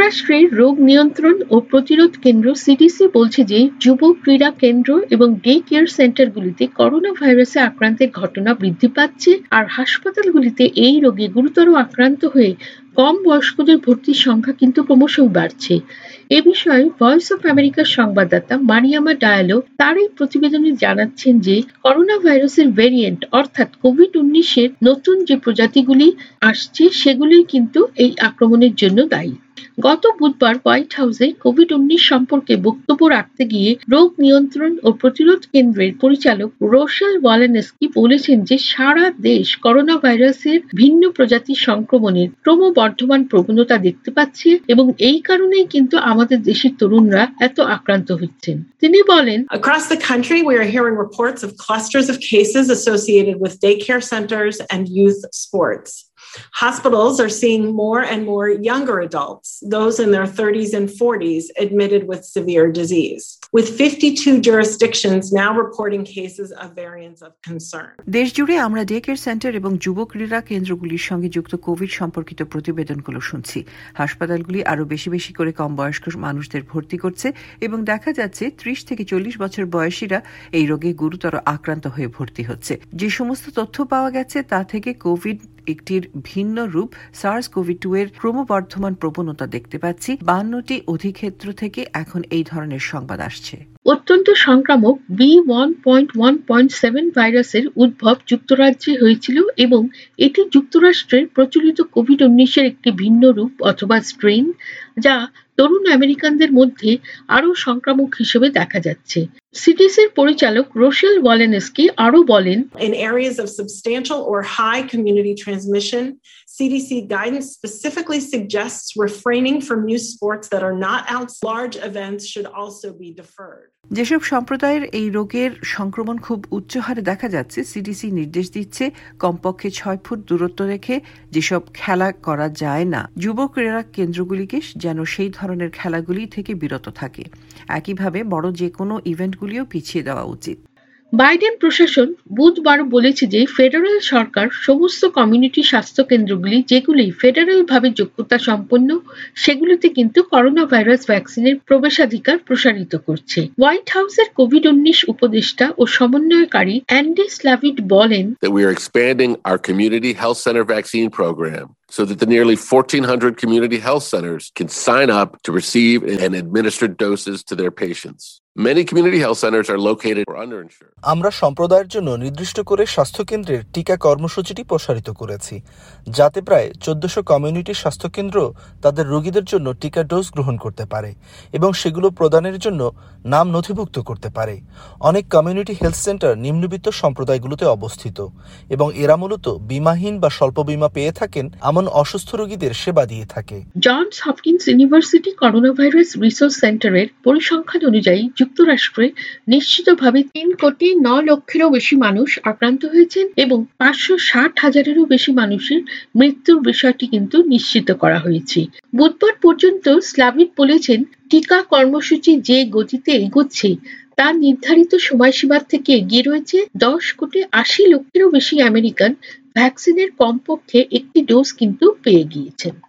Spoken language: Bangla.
যুক্তরাষ্ট্রের রোগ নিয়ন্ত্রণ ও প্রতিরোধ কেন্দ্র সিডিসি বলছে যে যুব ক্রীড়া কেন্দ্র এবং ডে কেয়ার সেন্টারগুলিতে করোনা ভাইরাসে আক্রান্তের ঘটনা বৃদ্ধি পাচ্ছে আর হাসপাতালগুলিতে এই রোগে গুরুতর আক্রান্ত হয়ে কম বয়স্কদের ভর্তির সংখ্যা কিন্তু ক্রমশই বাড়ছে। এ বিষয়ে ভয়েস অফ আমেরিকার সংবাদদাতা মারিয়ামা ডায়ালো তার এই প্রতিবেদনে জানাচ্ছেন যে করোনা ভাইরাসের ভেরিয়েন্ট অর্থাৎ কোভিড উনিশের নতুন যে প্রজাতিগুলি আসছে সেগুলি কিন্তু এই আক্রমণের জন্য দায়ী। গত বুধবার হোয়াইট হাউসে কোভিড উনিশ সম্পর্কে বক্তব্য রাখতে গিয়ে রোগ নিয়ন্ত্রণ ও প্রতিরোধ কেন্দ্রের পরিচালক রোশেল ওয়ালেনেস্কি বলেছেন যে সারা দেশ করোনা ভাইরাসের ভিন্ন প্রজাতির সংক্রমণের ক্রমবর্ধমান প্রবণতা দেখতে পাচ্ছে এবং এই কারণেই কিন্তু আমাদের দেশের তরুণরা এত আক্রান্ত হচ্ছেন তিনি বলেন Across the country, we are hearing reports of clusters of cases associated with daycare centers and youth sports. Hospitals are seeing more and more younger adults, those in their 30s and 40s, admitted with severe disease, with 52 jurisdictions now reporting cases of variants of concern. দেশ জুড়ে আমরা ডে কেয়ার সেন্টার এবং যুব ক্রীড়া কেন্দ্রগুলির সঙ্গে যুক্ত কোভিড সম্পর্কিত প্রতিবেদনগুলো শুনছি হাসপাতালগুলি আরও বেশি বেশি করে কম বয়স্ক মানুষদের ভর্তি করছে এবং দেখা যাচ্ছে ত্রিশ থেকে চল্লিশ বছর বয়সীরা এই রোগে গুরুতর আক্রান্ত হয়ে ভর্তি হচ্ছে যে সমস্ত তথ্য পাওয়া গেছে তা থেকে কোভিড একটির ভিন্ন রূপ সার্স কোভিড টু এর ক্রমবর্ধমান প্রবণতা দেখতে পাচ্ছি। বান্নটি অধিক্ষেত্র থেকে এখন এই ধরনের সংবাদ আসছে। অত্যন্ত সংক্রামক B one point one point seven ভাইরাসের উদ্ভব যুক্তরাজ্যে হয়েছিল এবং এটি যুক্তরাষ্ট্রের প্রচলিত কোভিড উনিশের একটি ভিন্ন রূপ অথবা স্ট্রেন যা তরুণ আমেরিকানদের মধ্যে আরও সংক্রামক হিসেবে দেখা যাচ্ছে। সিডিসির পরিচালক রোশেল ওয়ালেনেস্কি আরও বলেন In areas of substantial or high community transmission, CDC guidance specifically suggests refraining from youth sports that are not out. Large events should also be deferred. যেসব সম্প্রদায়ের এই রোগের সংক্রমণ খুব উচ্চ হারে দেখা যাচ্ছে, সিডিসি নির্দেশ দিচ্ছে কমপক্ষে ছয় ফুট দূরত্ব রেখে যেসব খেলা করা যায় না। যুব ক্রীড়া কেন্দ্রগুলিকে যেন সেই ধরনের খেলাগুলি থেকে বিরত থাকে। একইভাবে বড় যে কোনো ইভেন্টগুলিও পিছিয়ে দেওয়া উচিত। বাইডেন প্রশাসন বুধবার বলেছে যে ফেডারেল সরকার সমস্ত কমিউনিটি স্বাস্থ্য কেন্দ্রগুলি যেগুলি ফেডারেল ভাবে যোগ্যতা সম্পন্ন, সেগুলিতে কিন্তু করোনা ভাইরাস ভ্যাকসিনের প্রবেশাধিকার প্রসারিত করছে। হোয়াইট হাউসের কোভিড উনিশ উপদেষ্টা ও সমন্বয়কারী অ্যান্ডি স্লাভিড বলেন so that the nearly 1,400 community health centers can sign up to receive and administer doses to their patients. Many community health centers are located or underinsured. আমরা সম্প্রদায়ের জন্য নির্দিষ্ট করে স্বাস্থ্যকেন্দ্রের টিকা কর্মসূচিটি প্রসারিত করেছি যাতে প্রায় চোদ্দশো কমিউনিটি স্বাস্থ্যকেন্দ্র তাদের রোগীদের জন্য টিকা ডোজ গ্রহণ করতে পারে এবং সেগুলো প্রদানের জন্য নাম নথিভুক্ত করতে পারে অনেক কমিউনিটি হেলথ সেন্টার নিম্নবিত্ত সম্প্রদায়গুলোতে অবস্থিত এবং এরা মূলত বিমাহীন বা স্বল্প বিমা পেয়ে থাকেন এমন অসুস্থ রোগীদের সেবা দিয়ে থাকে। Johns Hopkins University corona virus research সেন্টারের পরিসংখ্যান অনুযায়ী যুক্তরাষ্ট্রে নিশ্চিতভাবে তিন কোটি ন লক্ষেরও বেশি মানুষ আক্রান্ত হয়েছেন এবং পাঁচশো ষাট হাজারেরও বেশি মানুষের মৃত্যুর বিষয়টি কিন্তু নিশ্চিত করা হয়েছে। বুধবার পর্যন্ত স্লাভিড বলেছেন, টিকা কর্মসূচি যে গতিতে এগোচ্ছে, তা নির্ধারিত সময়সীমার থেকে এগিয়ে রয়েছে দশ কোটি আশি লক্ষেরও বেশি আমেরিকান ভ্যাকসিনের কমপক্ষে একটি ডোজ কিন্তু পেয়ে গিয়েছেন।